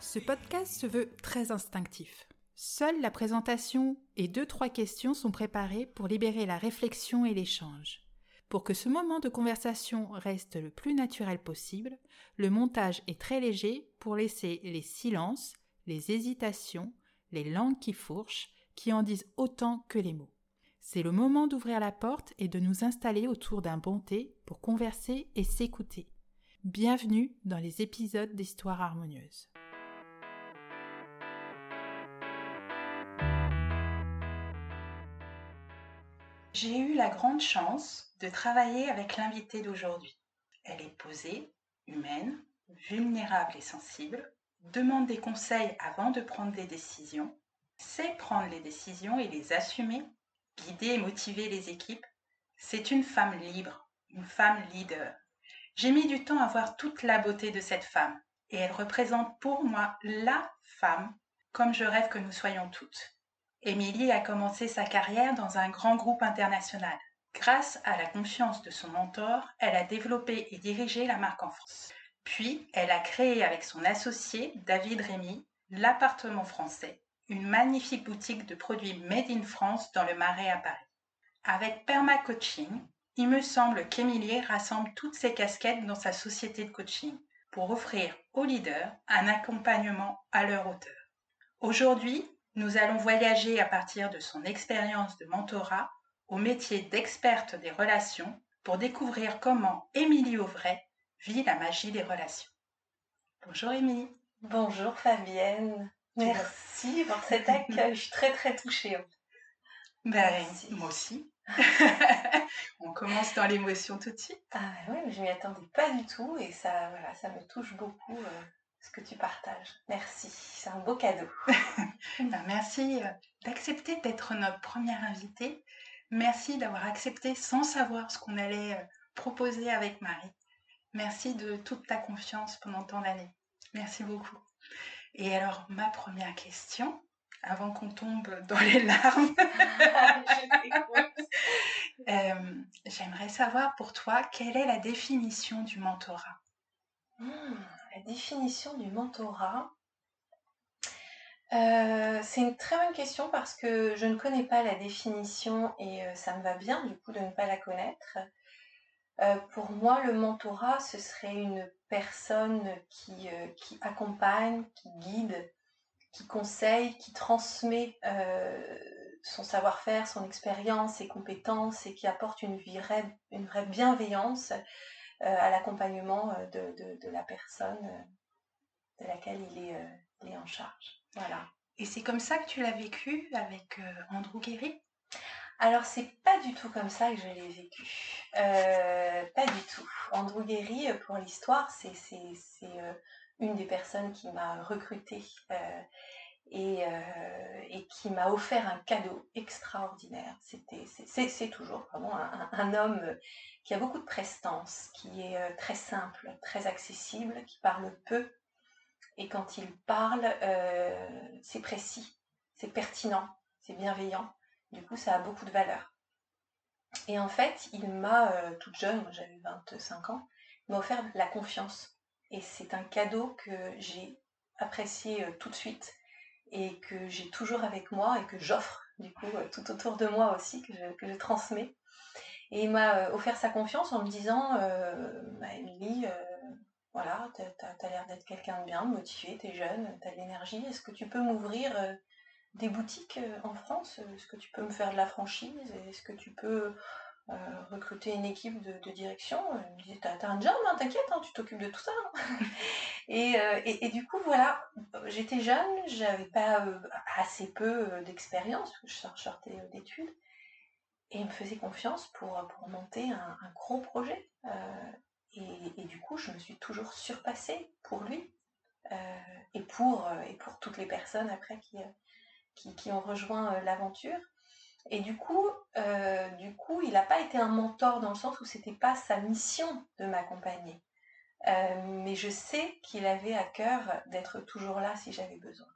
Ce podcast se veut très instinctif. Seule la présentation et deux trois questions sont préparées pour libérer la réflexion et l'échange. Pour que ce moment de conversation reste le plus naturel possible, le montage est très léger pour laisser les silences, les hésitations, les langues qui fourchent, qui en disent autant que les mots. C'est le moment d'ouvrir la porte et de nous installer autour d'un bon thé pour converser et s'écouter. Bienvenue dans les épisodes d'Histoire harmonieuse. J'ai eu la grande chance de travailler avec l'invitée d'aujourd'hui. Elle est posée, humaine, vulnérable et sensible, demande des conseils avant de prendre des décisions, sait prendre les décisions et les assumer, guider et motiver les équipes. C'est une femme libre, une femme leader. J'ai mis du temps à voir toute la beauté de cette femme et elle représente pour moi la femme comme je rêve que nous soyons toutes. Émilie a commencé sa carrière dans un grand groupe international. Grâce à la confiance de son mentor, elle a développé et dirigé la marque en France. Puis, elle a créé avec son associé David Rémy l'appartement français, une magnifique boutique de produits made in France dans le Marais à Paris. Avec Perma Coaching, il me semble qu'Émilie rassemble toutes ses casquettes dans sa société de coaching pour offrir aux leaders un accompagnement à leur hauteur. Aujourd'hui, nous allons voyager à partir de son expérience de mentorat au métier d'experte des relations pour découvrir comment Émilie Auvray vit la magie des relations. Bonjour Émilie. Bonjour Fabienne. Merci pour cet accueil. Je suis très très touchée. Ben, moi aussi. On commence dans l'émotion tout de suite. Ah oui, mais je m'y attendais pas du tout et ça, voilà, ça me touche beaucoup euh, ce que tu partages. Merci, c'est un beau cadeau. Ben, merci euh, d'accepter d'être notre première invitée. Merci d'avoir accepté sans savoir ce qu'on allait euh, proposer avec Marie. Merci de toute ta confiance pendant tant d'années. Merci beaucoup. Et alors, ma première question, avant qu'on tombe dans les larmes, euh, j'aimerais savoir pour toi quelle est la définition du mentorat? Hmm, la définition du mentorat? Euh, c'est une très bonne question parce que je ne connais pas la définition et euh, ça me va bien du coup de ne pas la connaître. Euh, pour moi, le mentorat, ce serait une personne qui, euh, accompagne, qui guide, qui conseille, qui transmet euh, son savoir-faire, son expérience, ses compétences et qui apporte une vraie, bienveillance à l'accompagnement de, la personne de laquelle il est, il est en charge. Voilà. Et c'est comme ça que tu l'as vécu avec Andrew Guéry alors c'est pas du tout comme ça que je l'ai vécu. Euh, pas du tout. Andrew Guéry, pour l'histoire, c'est euh, une des personnes qui m'a recrutée euh, et, euh, qui m'a offert un cadeau extraordinaire. C'est toujours un, homme qui a beaucoup de prestance, qui est euh, très simple, très accessible, qui parle peu. Et quand il parle, euh, c'est précis, c'est pertinent, c'est bienveillant. Du coup, ça a beaucoup de valeur. Et en fait, il m'a, euh, toute jeune, j'avais 25 ans, m'a offert la confiance. Et c'est un cadeau que j'ai apprécié euh, tout de suite et que j'ai toujours avec moi et que j'offre du coup euh, tout autour de moi aussi, que je, transmets. Et il m'a offert sa confiance en me disant, euh, bah, voilà, t'as as, l'air d'être quelqu'un de bien, motivé, t'es jeune, t'as de l'énergie, est-ce que tu peux m'ouvrir des boutiques en France Est-ce que tu peux me faire de la franchise? Est-ce que tu peux euh, recruter une équipe de, direction? Il me disait, t'as un job, hein, t'inquiète, hein, tu t'occupes de tout ça. Hein. et, euh, et, du coup, voilà, j'étais jeune, j'avais pas euh, assez peu d'expérience, je sortais d'études, et il me faisait confiance pour, pour monter un, un gros projet. Et, et, du coup, je me suis toujours surpassée pour lui et, pour, et pour toutes les personnes après qui qui, ont rejoint euh, l'aventure. Et du coup, euh, du coup, il n'a pas été un mentor dans le sens où c'était pas sa mission de m'accompagner. Euh, mais je sais qu'il avait à cœur d'être toujours là si j'avais besoin.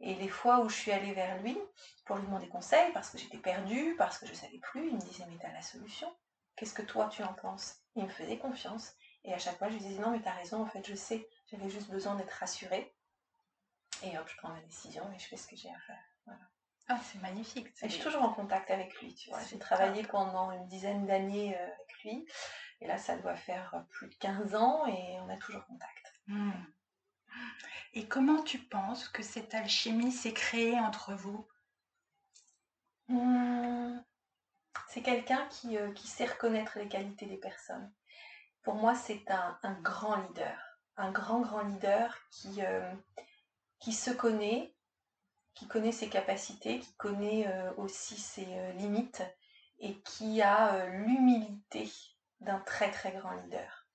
Et les fois où je suis allée vers lui pour lui demander conseil, parce que j'étais perdue, parce que je savais plus, il me disait mais t'as la solution. Qu'est-ce que toi tu en penses? Il me faisait confiance. Et à chaque fois, je lui disais non, mais t'as raison, en fait, je sais, j'avais juste besoin d'être rassurée. Et hop, je prends ma décision et je fais ce que j'ai à faire. Voilà. Ah, c'est magnifique. Et je suis toujours en contact avec lui, tu vois. J'ai travaillé pendant une dizaine d'années euh, avec lui. Et là, ça doit faire plus de 15 ans et on a toujours contact. Hmm. Et comment tu penses que cette alchimie s'est créée entre vous? Hmm, C'est quelqu'un qui, euh, qui sait reconnaître les qualités des personnes. Pour moi, c'est un, un grand leader. Un grand, grand leader qui, euh, qui se connaît, qui connaît ses capacités, qui connaît euh, aussi ses euh, limites et qui a euh, l'humilité d'un très, très grand leader.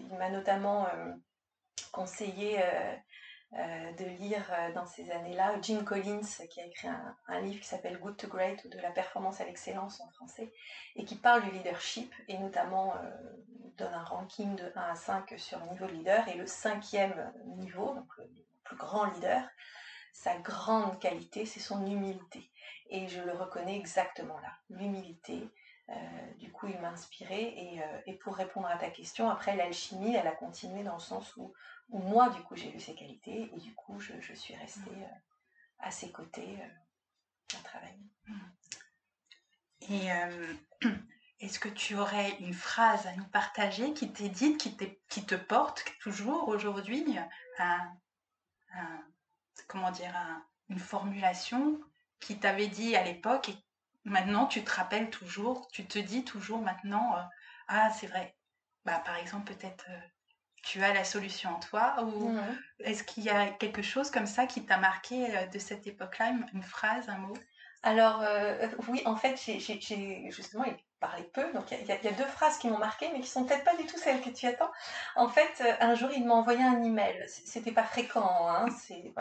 Il m'a notamment conseillé de lire dans ces années-là Jim Collins qui a écrit un, livre qui s'appelle Good to Great ou de la performance à l'excellence en français et qui parle du leadership et notamment donne un ranking de 1 à 5 sur le niveau de leader et le cinquième niveau, donc le plus grand leader, sa grande qualité c'est son humilité et je le reconnais exactement là, l'humilité. Euh, du coup, il m'a inspiré et, euh, et pour répondre à ta question, après l'alchimie, elle a continué dans le sens où où moi, du coup, j'ai vu ses qualités et du coup, je, je suis restée euh, à ses côtés à travailler. Et euh, est-ce que tu aurais une phrase à nous partager qui t'est dite, qui, qui te porte toujours aujourd'hui un- Comment dire un- Une formulation qui t'avait dit à l'époque et maintenant tu te rappelles toujours, tu te dis toujours maintenant euh, Ah, c'est vrai. Bah, par exemple, peut-être euh, tu as la solution en toi ou est-ce qu'il y a quelque chose comme ça qui t'a marqué euh, de cette époque-là, une, une phrase, un mot Alors, oui, en fait, j'ai- justement, parlait peu, donc il y, a- deux phrases qui m'ont marqué, mais qui sont peut-être pas du tout celles que tu attends. En fait, euh, un jour, il m'a envoyé un email. C'était pas fréquent, hein, c'est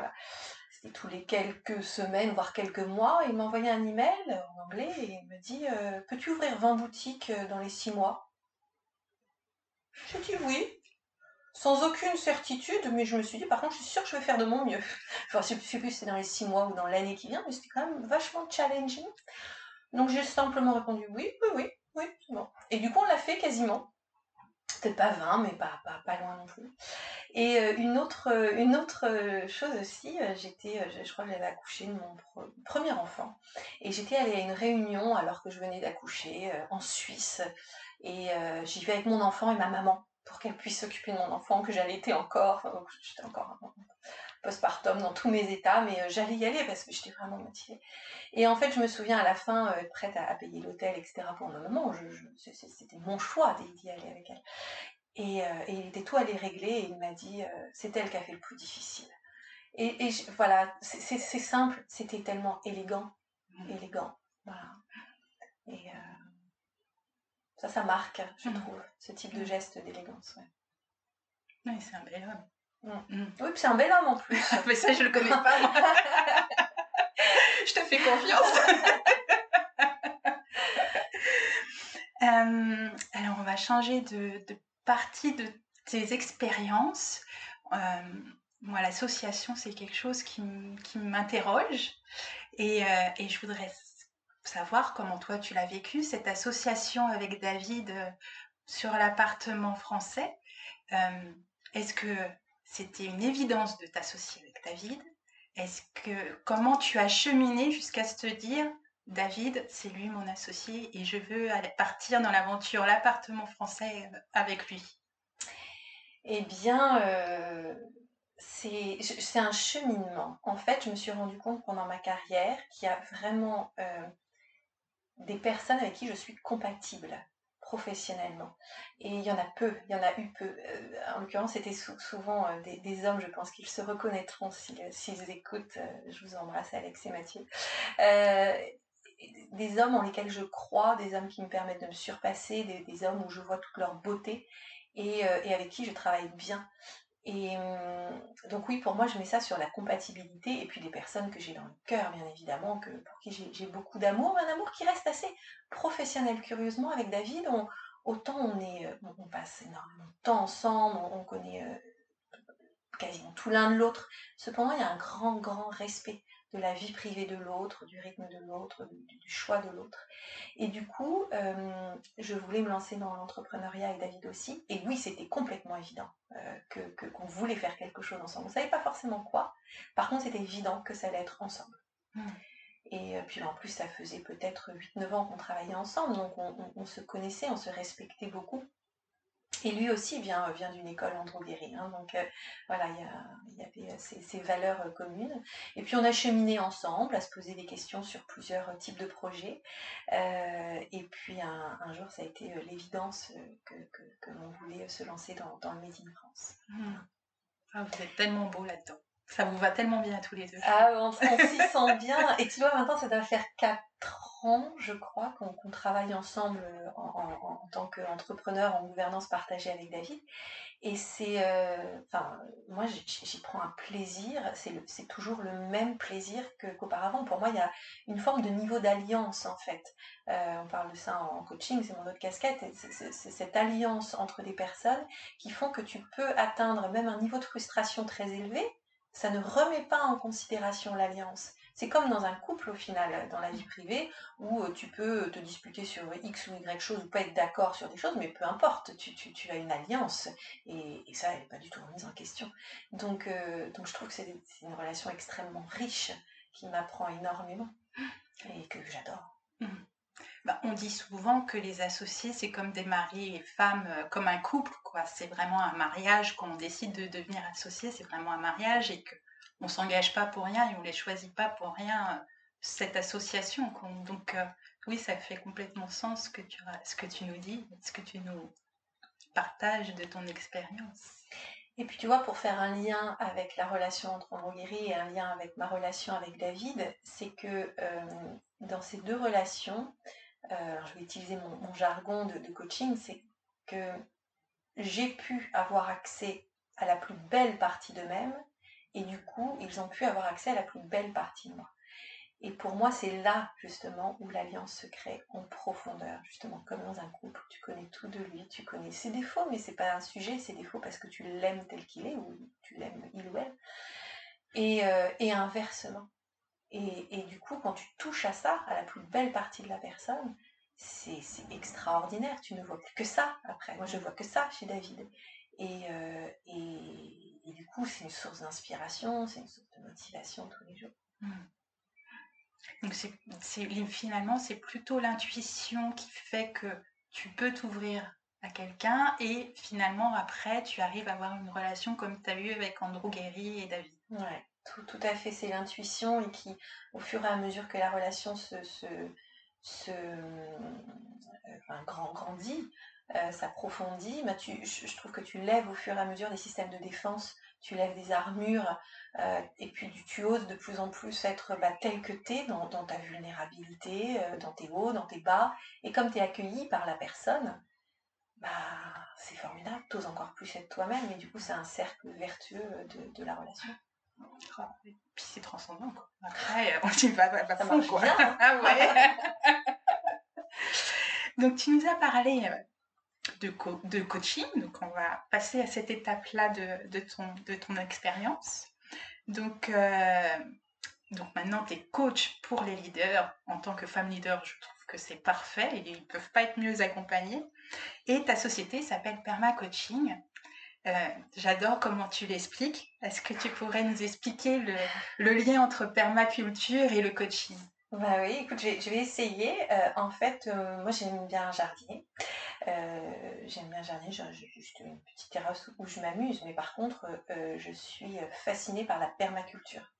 c'était tous les quelques semaines, voire quelques mois. Il m'a envoyé un email en anglais et il me dit euh, Peux-tu ouvrir 20 boutiques euh, dans les 6 mois? J'ai dit oui. Sans aucune certitude, mais je me suis dit, par contre, je suis sûre que je vais faire de mon mieux. Enfin, je ne sais plus si c'est dans les six mois ou dans l'année qui vient, mais c'était quand même vachement challenging. Donc j'ai simplement répondu oui, oui, oui, oui, c'est bon. Et du coup, on l'a fait quasiment. Peut-être pas 20, mais pas, pas, pas loin non plus. Et euh, une autre, euh, une autre euh, chose aussi, j'étais, je, crois que j'avais accouché de mon pre- premier enfant. Et j'étais allée à une réunion alors que je venais d'accoucher en Suisse. Et j'y vais avec mon enfant et ma maman pour qu'elle puisse s'occuper de mon enfant, que j'allaitais encore. Enfin, j'étais encore en postpartum dans tous mes états, mais euh, j'allais y aller parce que j'étais vraiment motivée. Et en fait, je me souviens à la fin, euh, être prête à, à payer l'hôtel, etc. pour ma maman. Je, je- C'était mon choix d'y aller avec elle. Et, euh, et il était tout allé régler et il m'a dit, euh, c'est elle qui a fait le plus difficile. Et, et je- voilà, c'est simple, c'était tellement élégant, Mm. élégant. Voilà. Et euh, ça, ça marque, je Mm. trouve, ce type de Mm. geste d'élégance. ouais. Oui, c'est un Mm. Oui, puis c'est un bel homme en plus. Mais ça, je le connais pas. moi. je te fais confiance. Euh, alors, on va changer de, de partie de tes expériences. Euh, moi, l'association, c'est quelque chose qui, m'interroge. Et, euh, et je voudrais savoir comment toi, tu l'as vécu, cette association avec David sur l'appartement français. Est-ce que c'était une évidence de t'associer avec David Est-ce que comment tu as cheminé jusqu'à te dire David, c'est lui mon associé et je veux partir dans l'aventure l'appartement français euh, avec lui? Eh bien, euh, c'est un cheminement. En fait, je me suis rendu compte pendant ma carrière qu'il y a vraiment euh, des personnes avec qui je suis compatible professionnellement. Et il y en a peu, il y en a eu peu. Euh, en l'occurrence, c'était sou- souvent euh, des, hommes, je pense qu'ils se reconnaîtront s'ils s'ils écoutent. Euh, je vous embrasse, Alex et Mathieu. Euh, des hommes en lesquels je crois, des hommes qui me permettent de me surpasser, des, hommes où je vois toute leur beauté euh, et avec qui je travaille bien. Et hum, donc oui, pour moi, je mets ça sur la compatibilité et puis des personnes que j'ai dans le cœur, bien évidemment, que, pour qui j'ai beaucoup d'amour, un amour qui reste assez professionnel. Curieusement, avec David, autant on, est, euh, on, passe énormément de temps ensemble, on, on connaît euh, quasiment tout l'un de l'autre. Cependant, il y a un grand, grand respect de la vie privée de l'autre, du rythme de l'autre, du, choix de l'autre. Et du coup, euh, je voulais me lancer dans l'entrepreneuriat et David aussi. Et oui, c'était complètement évident que qu'on voulait faire quelque chose ensemble. On ne savait pas forcément quoi. Par contre, c'était évident que ça allait être ensemble. Mmh. Et puis en plus, ça faisait peut-être 8-9 ans qu'on travaillait ensemble, donc on, se connaissait, on se respectait beaucoup. Et lui aussi vient, vient d'une école en droguerie. Hein, donc euh, voilà, il y, avait euh, ces, valeurs euh, communes. Et puis on a cheminé ensemble à se poser des questions sur plusieurs types de projets. et puis un, jour, ça a été l'évidence que, que, l'on voulait se lancer dans, dans le Made in France. Mmh. Ah, vous êtes tellement beau là-dedans. Ça vous va tellement bien tous les deux. Ah, on, s'y sent bien. Et tu vois, maintenant, ça doit faire 4 je crois, qu'on travaille ensemble euh, en, tant qu'entrepreneur en gouvernance partagée avec David. Et c'est. Euh, enfin, moi, j'y prends un plaisir. C'est toujours le même plaisir qu'auparavant. Pour moi, il y a une forme de niveau d'alliance, en fait. Euh, on parle de ça en, coaching, c'est mon autre casquette. C'est cette alliance entre des personnes qui font que tu peux atteindre même un niveau de frustration très élevé ça ne remet pas en considération l'alliance. C'est comme dans un couple au final, dans la vie privée, où euh, tu peux te disputer sur X ou Y chose ou pas être d'accord sur des choses, mais peu importe, tu, as une alliance et, ça, n'est pas du tout remise en question. Donc, euh, je trouve que c'est une relation extrêmement riche qui m'apprend énormément et que j'adore. Mmh. Bah, on dit souvent que les associés, c'est comme des maris et femmes, euh, comme un couple, quoi. C'est vraiment un mariage. Quand on décide de devenir associé, c'est vraiment un mariage et qu'on ne s'engage pas pour rien et on les choisit pas pour rien, euh, cette association. Donc, euh, oui, ça fait complètement sens ce que, tu, ce que tu nous dis, ce que tu nous partages de ton expérience. Et puis tu vois, pour faire un lien avec la relation entre Androguéry et un lien avec ma relation avec David, c'est que dans ces deux relations, euh, je vais utiliser mon, jargon de, coaching, c'est que j'ai pu avoir accès à la plus belle partie d'eux-mêmes et du coup, ils ont pu avoir accès à la plus belle partie de moi. Et pour moi, c'est là justement où l'alliance se crée en profondeur, justement comme dans un couple. Tu connais tout de lui, tu connais ses défauts, mais c'est pas un sujet, ses défauts parce que tu l'aimes tel qu'il est ou tu l'aimes il ou elle. Et, euh, et inversement. Et, du coup, quand tu touches à ça, à la plus belle partie de la personne, c'est extraordinaire. Tu ne vois plus que ça après. Moi, je vois que ça chez David. Et, euh, et, du coup, c'est une source d'inspiration, c'est une source de motivation tous les jours. Hmm. Donc, finalement, c'est plutôt l'intuition qui fait que tu peux t'ouvrir à quelqu'un et finalement, après, tu arrives à avoir une relation comme tu as eu avec Andrew Guéry et David. Ouais. Tout, à fait, c'est l'intuition et qui, au fur et à mesure que la relation se, se, euh, grand, grandit, euh, s'approfondit, bah, je, trouve que tu lèves au fur et à mesure des systèmes de défense, tu lèves des armures, euh, et puis tu, oses de plus en plus être bah, tel que tu es dans, ta vulnérabilité, dans tes hauts, dans tes bas, et comme tu es accueilli par la personne, bah, c'est formidable, tu oses encore plus être toi-même, et du coup c'est un cercle vertueux de la relation. Puis c'est transcendant, quoi. Après, on y va, va, fond, quoi. Hein. ah ouais. donc, tu nous as parlé de, coaching. Donc, on va passer à cette étape-là de, de, ton, expérience. Donc, euh, donc, maintenant, tu es coach pour les leaders. En tant que femme leader, je trouve que c'est parfait. Ils ne peuvent pas être mieux accompagnés. Et ta société s'appelle Perma Coaching. Euh, j'adore comment tu l'expliques. Est-ce que tu pourrais nous expliquer le, lien entre permaculture et le coaching bah oui, écoute, je vais, essayer. Euh, en fait, euh, moi j'aime bien jardiner. j'aime bien jardiner, j'ai juste une petite terrasse où je m'amuse, mais par contre, je suis fascinée par la permaculture.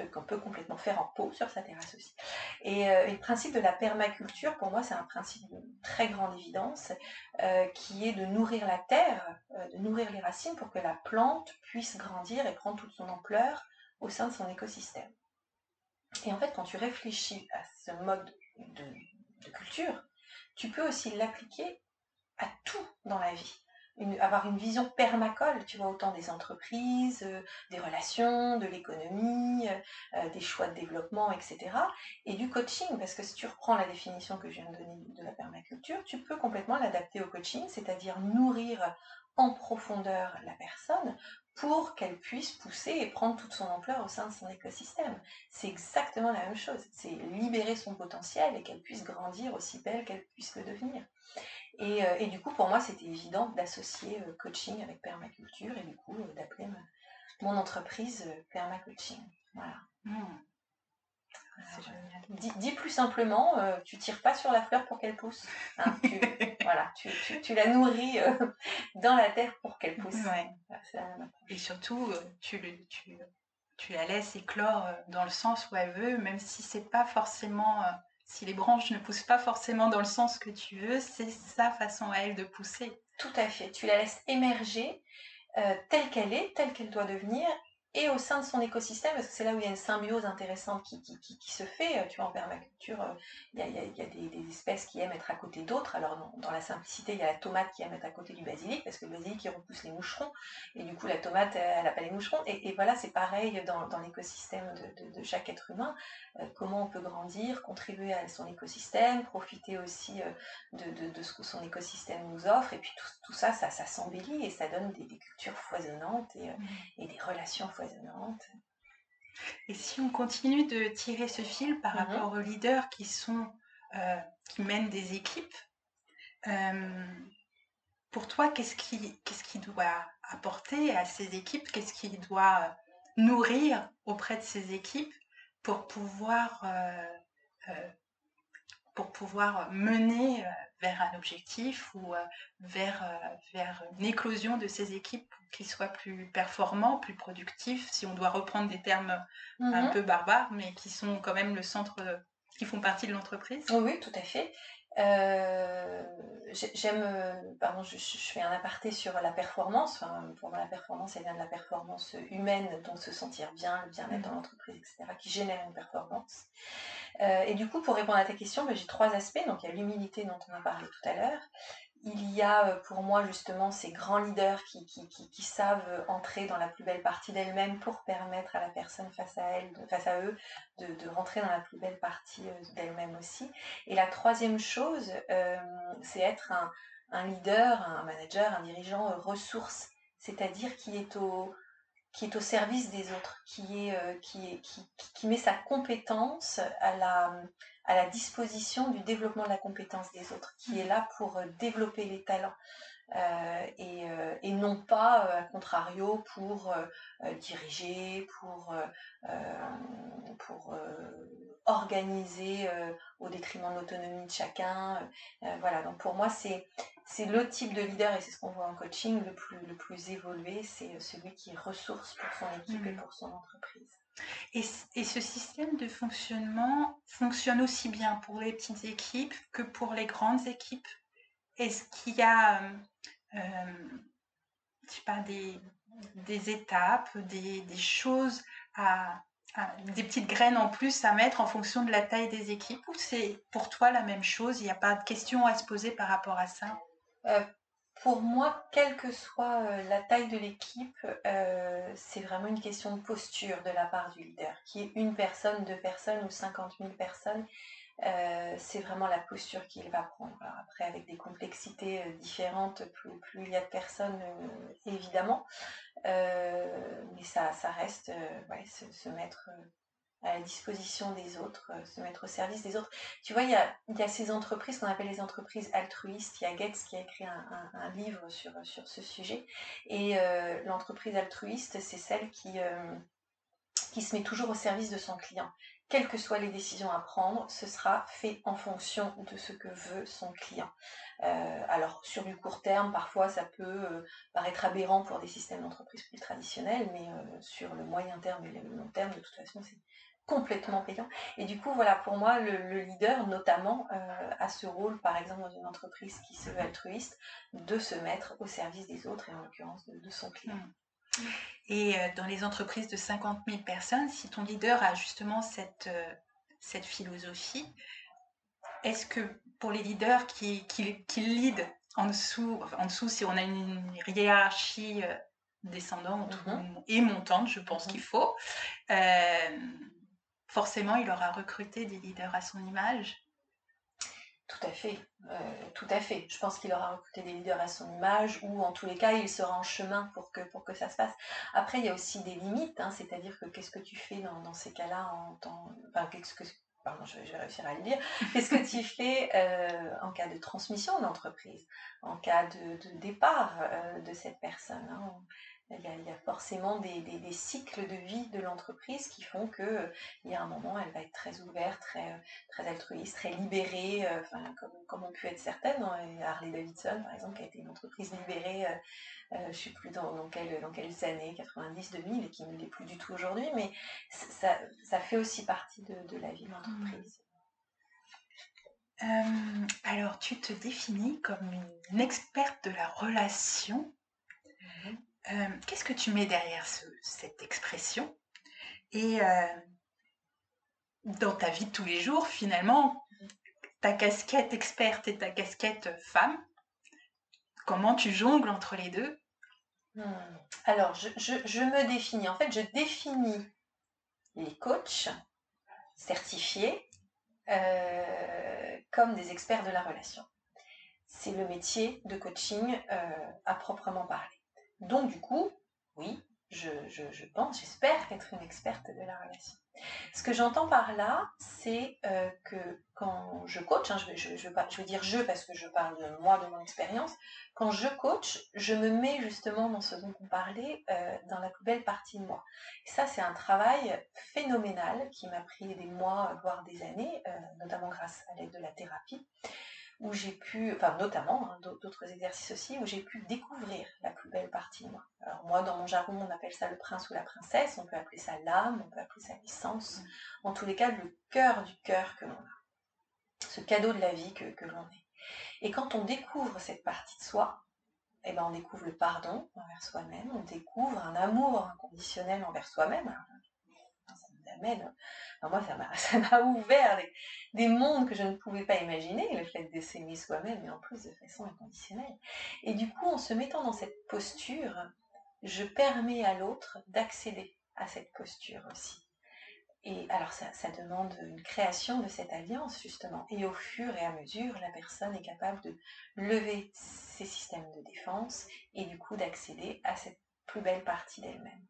Euh, qu'on peut complètement faire en pot sur sa terrasse aussi. Et, euh, le principe de la permaculture, pour moi, c'est un principe de très grande évidence, euh, qui est de nourrir la terre, de nourrir les racines pour que la plante puisse grandir et prendre toute son ampleur au sein de son écosystème. Et en fait, quand tu réfléchis à ce mode de culture, tu peux aussi l'appliquer à tout dans la vie avoir une vision permacole, tu vois, autant des entreprises, euh, des relations, de l'économie, euh, euh, des choix de développement, etc. Et du coaching, parce que si tu reprends la définition que je viens de donner de la permaculture, tu peux complètement l'adapter au coaching, c'est-à-dire nourrir en profondeur la personne pour qu'elle puisse pousser et prendre toute son ampleur au sein de son écosystème. C'est exactement la même chose. C'est libérer son potentiel et qu'elle puisse grandir aussi belle qu'elle puisse le devenir. Et, euh, du coup, pour moi, c'était évident d'associer euh, coaching avec permaculture et du coup, euh, d'appeler mon entreprise permacoaching. Voilà. Mmh. Dis, plus simplement, euh, tu tires pas sur la fleur pour qu'elle pousse. Hein, tu, voilà, tu, la nourris euh, dans la terre pour qu'elle pousse. Et surtout, euh, tu, tu, la laisses éclore dans le sens où elle veut, même si c'est pas forcément, si les branches ne poussent pas forcément dans le sens que tu veux, c'est sa façon à elle de pousser. Tout à fait. Tu la laisses émerger telle qu'elle est, telle qu'elle doit devenir, et au sein de son écosystème, parce que c'est là où il y a une symbiose intéressante qui, qui, qui, se fait. Euh, tu vois, en permaculture, euh, il y a, il y a des, des, espèces qui aiment être à côté d'autres. Alors, dans, dans, la simplicité, il y a la tomate qui aime être à côté du basilic, parce que le basilic, il repousse les moucherons, et du coup, la tomate, elle n'a pas les moucherons. Et, et voilà, c'est pareil dans, dans l'écosystème de, de, de, chaque être humain. Euh, comment on peut grandir, contribuer à son écosystème, profiter aussi de, de, ce que son écosystème nous offre. Et puis, tout, tout ça, ça, ça s'embellit et ça donne des, des cultures foisonnantes et, mmh. et des relations foisonnantes et si on continue de tirer ce fil par mhm. rapport aux leaders qui sont euh, qui mènent des équipes, euh, pour toi, qu'est-ce qui, qu'est-ce qui doit apporter à ces équipes? Qu'est-ce qui doit nourrir auprès de ces équipes pour pouvoir, euh, pour pouvoir mener vers un objectif ou vers, vers une éclosion de ces équipes qu'ils soient plus performants, plus productifs, si on doit reprendre des termes un mhm. peu barbares, mais qui sont quand même le centre, qui font partie de l'entreprise. Oui, tout à fait. Euh, j'aime, euh, pardon, je, fais un aparté sur la performance. pour moi, la performance, elle vient de la performance humaine, donc se sentir bien, le bien-être dans mhm. l'entreprise, etc., qui génère une performance. Euh, et du coup, pour répondre à ta question, ben, j'ai trois aspects. Donc, il y a l'humilité dont on a parlé tout à l'heure il y a euh, pour moi justement ces grands leaders qui, savent euh, entrer dans la plus belle partie d'elle-même pour permettre à la personne face à elle, face à eux, de, rentrer dans la plus belle partie euh, d'elle-même aussi. Et la troisième chose, c'est être un, leader, un manager, un dirigeant ressource, c'est-à-dire qui est au qui est au service des autres, qui, est, qui, qui, qui met sa compétence à la, à la disposition du développement de la compétence des autres, qui est là pour euh, développer les talents. Euh, euh, et, non pas, à contrario, pour diriger, pour, pour organiser au détriment de l'autonomie de chacun. voilà, donc pour moi, c'est, c'est le type de leader, et c'est ce qu'on voit en coaching, le plus, le plus évolué, c'est celui qui ressource pour son équipe et mmh. pour son entreprise. Et, ce système de fonctionnement fonctionne aussi bien pour les petites équipes que pour les grandes équipes? Est-ce qu'il y a euh, euh, sais pas, des, des étapes, des, des choses à, des petites graines en plus à mettre en fonction de la taille des équipes ou c'est pour toi la même chose Il n'y a pas de questions à se poser par rapport à ça? euh, pour moi, quelle que soit euh, la taille de l'équipe, euh, c'est vraiment une question de posture de la part du leader. Qui est une personne, deux personnes ou 50 000 personnes, euh, c'est vraiment la posture qu'il va prendre. après, avec des complexités différentes, plus, plus, il y a de personnes, évidemment, mais ça, ça reste ouais, se, mettre à la disposition des autres, euh, se mettre au service des autres. Tu vois, il y a, ces entreprises qu'on appelle les entreprises altruistes. Il y a Gates qui a écrit un, livre sur, sur ce sujet. Et euh, l'entreprise altruiste, c'est celle qui, euh, qui se met toujours au service de son client. Quelles que soient les décisions à prendre, ce sera fait en fonction de ce que veut son client. alors sur du court terme, parfois ça peut paraître aberrant pour des systèmes d'entreprise plus traditionnels, mais sur le moyen terme et le long terme, de toute façon, c'est complètement payant. Et du coup, voilà, pour moi, le, leader, notamment, euh, a ce rôle, par exemple, dans une entreprise qui se veut altruiste, de se mettre au service des autres, et en l'occurrence de, son client. Mmh. Et euh, dans les entreprises de 50 000 personnes, si ton leader a justement cette, euh, cette philosophie, est-ce que pour les leaders qui, qui, qui lead en dessous, en dessous, si on a une hiérarchie descendante mmh. et montante, je pense mmh. qu'il faut, forcément, il aura recruté des leaders à son image. Tout à fait, euh, tout à fait. Je pense qu'il aura recruté des leaders à son image ou en tous les cas, il sera en chemin pour que, pour que ça se passe. Après, il y a aussi des limites, hein, c'est-à-dire que qu'est-ce que tu fais dans, ces cas-là en temps... Enfin, qu'est-ce que... Pardon, je, vais réussir à le dire. Qu'est-ce que tu fais euh, en cas de transmission d'entreprise, en cas de, départ euh, de cette personne hein? Il y, a, forcément des, cycles de vie de l'entreprise qui font qu'il euh, y a un moment, elle va être très ouverte, très, euh, très altruiste, très libérée, euh, comme, comme ont pu être certaines. Hein. Harley Davidson, par exemple, qui a été une entreprise libérée, je ne sais plus dans, dans, dans, quelles années, 90, 2000, et qui ne l'est plus du tout aujourd'hui, mais ça, fait aussi partie de, la vie de l'entreprise. alors, tu te définis comme une experte de la relation euh, qu'est-ce que tu mets derrière cette expression? Et euh, dans ta vie de tous les jours, finalement, ta casquette experte et ta casquette femme, comment tu jongles entre les deux? Hmm. Alors, je, me définis, en fait, je définis les coachs certifiés euh, comme des experts de la relation. C'est le métier de coaching à proprement parler. Donc du coup, oui, je, pense, j'espère être une experte de la relation. Ce que j'entends par là, c'est euh, que quand je coach, hein, je, veux dire je parce que je parle de moi, de mon expérience, quand je coach, je me mets justement dans ce dont on parlait, euh, dans la plus belle partie de moi. Ça, c'est un travail phénoménal qui m'a pris des mois, voire des années, euh, notamment grâce à l'aide de la thérapie où j'ai pu, enfin notamment hein, d'autres exercices aussi, où j'ai pu découvrir la plus belle partie de moi. Alors moi, dans mon jargon, on appelle ça le prince ou la princesse, on peut appeler ça l'âme, on peut appeler ça l'essence, mm. en tous les cas, le cœur du cœur que l'on a, ce cadeau de la vie que, l'on est. Et quand on découvre cette partie de soi, eh ben on découvre le pardon envers soi-même, on découvre un amour inconditionnel envers soi-même. Amène moi, ça m'a ouvert des, mondes que je ne pouvais pas imaginer, le fait de s'aimer soi-même, mais en plus de façon inconditionnelle. Et du coup, en se mettant dans cette posture, je permets à l'autre d'accéder à cette posture aussi. Et alors ça, demande une création de cette alliance justement. Et au fur et à mesure, la personne est capable de lever ses systèmes de défense et du coup d'accéder à cette plus belle partie d'elle-même.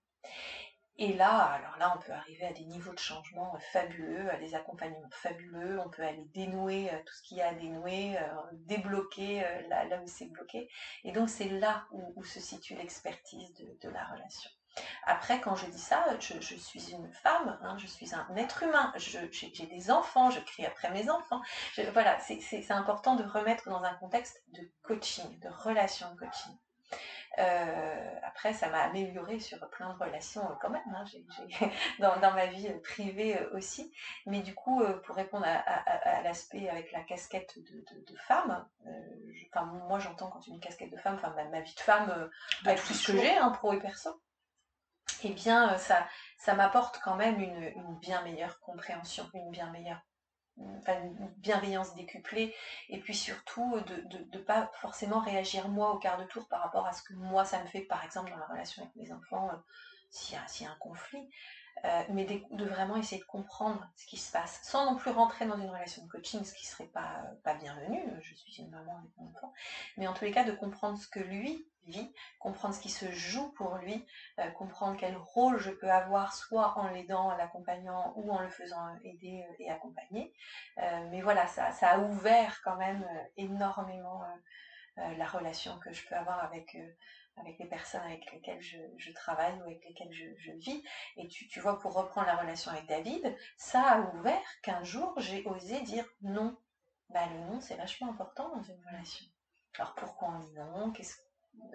Et là, alors là, on peut arriver à des niveaux de changement fabuleux, à des accompagnements fabuleux, on peut aller dénouer euh, tout ce qu'il y a à dénouer, euh, débloquer euh, là, où c'est bloqué. Et donc c'est là où, se situe l'expertise de, la relation. Après, quand je dis ça, je, suis une femme, hein, je suis un être humain, j'ai des enfants, je crie après mes enfants. voilà, c'est important de remettre dans un contexte de coaching, de relation de coaching. Euh, après, ça m'a amélioré sur plein de relations euh, quand même, hein, dans, ma vie euh, privée aussi. Mais du coup, pour répondre à, l'aspect avec la casquette de, femme, moi j'entends quand une casquette de femme, enfin ma, vie de femme, avec tout ce que j'ai, hein, pro et perso, eh bien ça, ça m'apporte quand même une, une bien meilleure compréhension, une bien meilleure une bienveillance décuplée, et puis surtout de ne pas forcément réagir moi au quart de tour par rapport à ce que moi ça me fait, par exemple dans la relation avec mes enfants, euh, s'il y, a un conflit, euh, mais de, vraiment essayer de comprendre ce qui se passe, sans non plus rentrer dans une relation de coaching, ce qui serait pas, pas bienvenu, je suis une maman avec mon enfant, mais en tous les cas de comprendre ce que lui vie, comprendre ce qui se joue pour lui, euh, comprendre quel rôle je peux avoir, soit en l'aidant, en l'accompagnant ou en le faisant aider euh, et accompagner. Mais voilà, ça, ça, a ouvert quand même énormément la relation que je peux avoir avec, avec les personnes avec lesquelles je, travaille ou avec lesquelles je, vis. Et tu, vois, pour reprendre la relation avec David, ça a ouvert qu'un jour j'ai osé dire non. Bah, le non, c'est vachement important dans une relation. Alors pourquoi on dit non? Qu'est-ce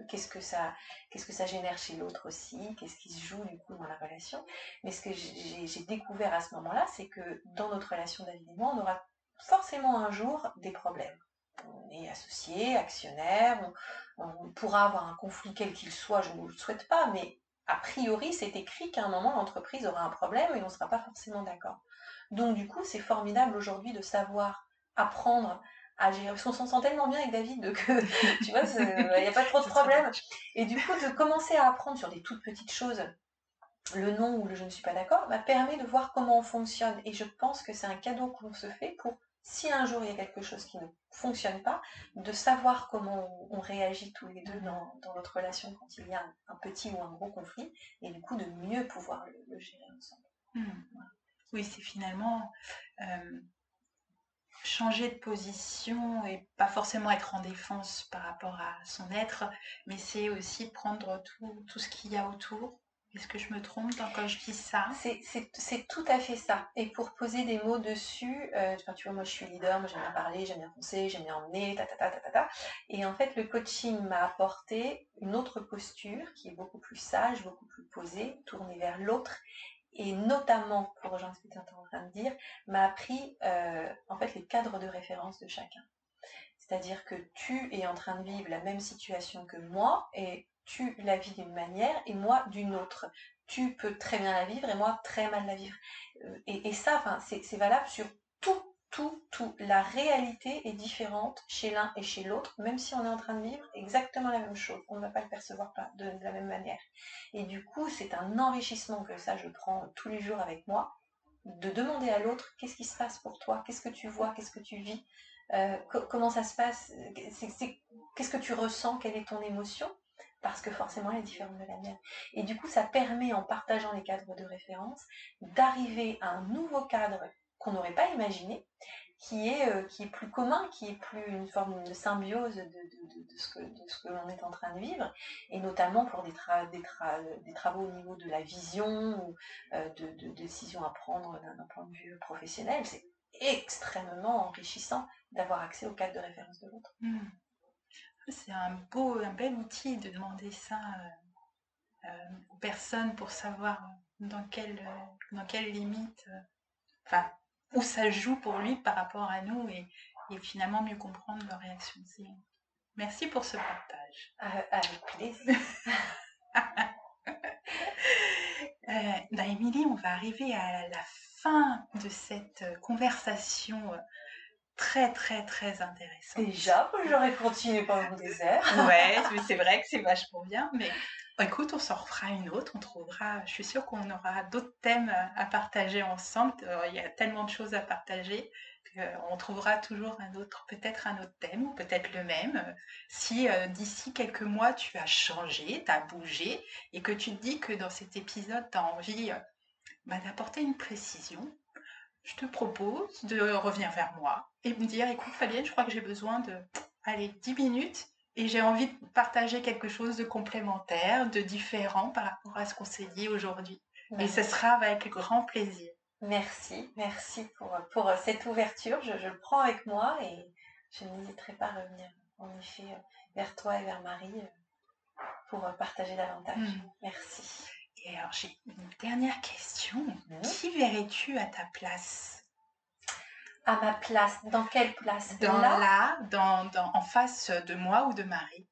qu'est-ce que ça qu'est-ce que ça génère chez l'autre aussi, qu'est-ce qui se joue du coup dans la relation? Mais ce que j'ai découvert à ce moment-là, c'est que dans notre relation David et moi, on aura forcément un jour des problèmes. On est associés, actionnaires, on, pourra avoir un conflit quel qu'il soit, je ne le souhaite pas, mais a priori, c'est écrit qu'à un moment, l'entreprise aura un problème et on ne sera pas forcément d'accord. Donc du coup, c'est formidable aujourd'hui de savoir apprendre à gérer. Parce qu'on s'en sent tellement bien avec David que, tu vois, il n'y a pas trop de problème. Et du coup, de commencer à apprendre sur des toutes petites choses, le non ou le je ne suis pas d'accord, bah, permet de voir comment on fonctionne. Et je pense que c'est un cadeau qu'on se fait pour si un jour il y a quelque chose qui ne fonctionne pas, de savoir comment on, réagit tous les deux dans, notre relation quand il y a un, petit ou un gros conflit, et du coup de mieux pouvoir le, gérer ensemble. Hmm. Oui, c'est finalement euh, changer de position et pas forcément être en défense par rapport à son être, mais c'est aussi prendre tout, tout ce qu'il y a autour est-ce que je me trompe quand je dis ça? C'est tout à fait ça. Et pour poser des mots dessus, euh, tu vois, moi je suis leader, moi j'aime bien parler, j'aime bien penser, j'aime bien emmener, ta, ta, ta, ta, ta, Et en fait, le coaching m'a apporté une autre posture qui est beaucoup plus sage, beaucoup plus posée, tournée vers l'autre. Et notamment, pour rejoindre ce que tu es en train de dire, m'a appris euh, en fait les cadres de référence de chacun. C'est-à-dire que tu es en train de vivre la même situation que moi et tu la vis d'une manière et moi d'une autre. Tu peux très bien la vivre et moi très mal la vivre. Euh, et, ça, c'est valable sur tout, tout, tout. La réalité est différente chez l'un et chez l'autre, même si on est en train de vivre exactement la même chose. On ne va pas le percevoir de, la même manière. Et du coup, c'est un enrichissement que ça, je prends tous les jours avec moi, de demander à l'autre qu'est-ce qui se passe pour toi, qu'est-ce que tu vois, qu'est-ce que tu vis, euh, comment ça se passe, qu'est-ce que tu ressens, quelle est ton émotion? Parce que forcément elle est différente de la mienne. Et du coup, ça permet, en partageant les cadres de référence, d'arriver à un nouveau cadre qu'on n'aurait pas imaginé, qui est, euh, qui est plus commun, qui est plus une forme de symbiose de, ce que, que l'on est en train de vivre, et notamment pour des, des, travaux au niveau de la vision ou euh, de, décisions à prendre d'un point de vue professionnel. C'est extrêmement enrichissant d'avoir accès au cadre de référence de l'autre. Mmh c'est un beau, un bel outil de demander ça euh, euh, aux personnes pour savoir dans quelle, dans quelle limite, euh, enfin, où ça joue pour lui par rapport à nous et, finalement mieux comprendre leur réaction. Merci pour ce partage. avec plaisir. Ben, Émilie, on va arriver à la fin de cette conversation très très très intéressant. Déjà, j'aurais continué pendant des heures. ouais, mais c'est vrai que c'est vachement bien. Mais écoute, on s'en refera une autre. On trouvera, je suis sûre qu'on aura d'autres thèmes à partager ensemble. Euh, il y a tellement de choses à partager qu'on trouvera toujours un autre, peut-être un autre thème ou peut-être le même. Si euh, d'ici quelques mois tu as changé, tu as bougé et que tu te dis que dans cet épisode tu as envie euh, bah, d'apporter une précision, je te propose de revenir vers moi et me dire écoute Fabienne, je crois que j'ai besoin de aller 10 minutes et j'ai envie de partager quelque chose de complémentaire, de différent par rapport à ce qu'on s'est dit aujourd'hui. Et ce sera avec grand plaisir. Merci, merci pour, pour cette ouverture. Je, le prends avec moi et je n'hésiterai pas à revenir en effet vers toi et vers Marie pour partager davantage. Hmm. Merci. Et alors, j'ai une dernière question. Qui verrais-tu à ta place? À ma place Dans quelle place? Dans là, dans, en face de moi ou de Marie?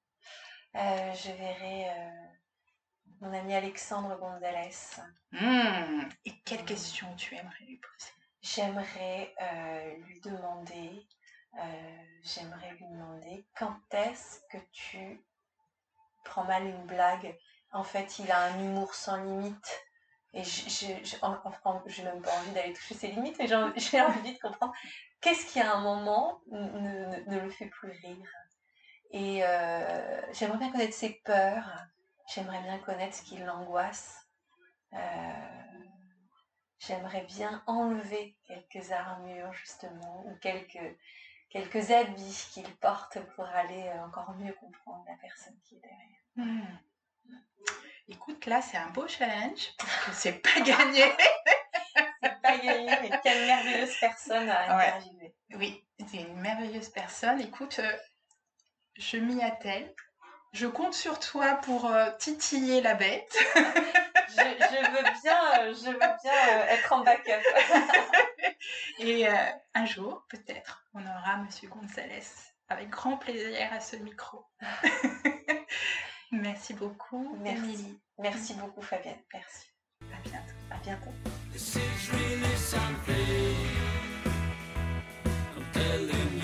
Euh, Je verrais euh, mon ami Alexandre Gonzalez. Hmm. Et quelle question tu aimerais lui poser? J'aimerais euh, lui demander, j'aimerais lui demander quand est-ce que tu prends mal une blague? En fait, il a un humour sans limite. Et je n'ai même pas envie d'aller toucher ses limites, mais j'ai envie de comprendre qu'est-ce qui à un moment ne, le fait plus rire. Et euh, j'aimerais bien connaître ses peurs, j'aimerais bien connaître ce qui l'angoisse. Euh, j'aimerais bien enlever quelques armures, justement, ou quelques, quelques habits qu'il porte pour aller encore mieux comprendre la personne qui est derrière. Hmm. Écoute, là, c'est un beau challenge, parce que c'est pas gagné. c'est pas gagné, mais quelle merveilleuse personne à interviewer. Oui, c'est une merveilleuse personne. Écoute, euh, je m'y attelle. Je compte sur toi pour euh, titiller la bête. je, veux bien, euh, je veux bien être en backup. Et un jour, peut-être, on aura Monsieur Gonzalez avec grand plaisir à ce micro. Merci beaucoup, Merci. Merci beaucoup, Fabienne. Merci. À bientôt. À bientôt. This is really something. I'm telling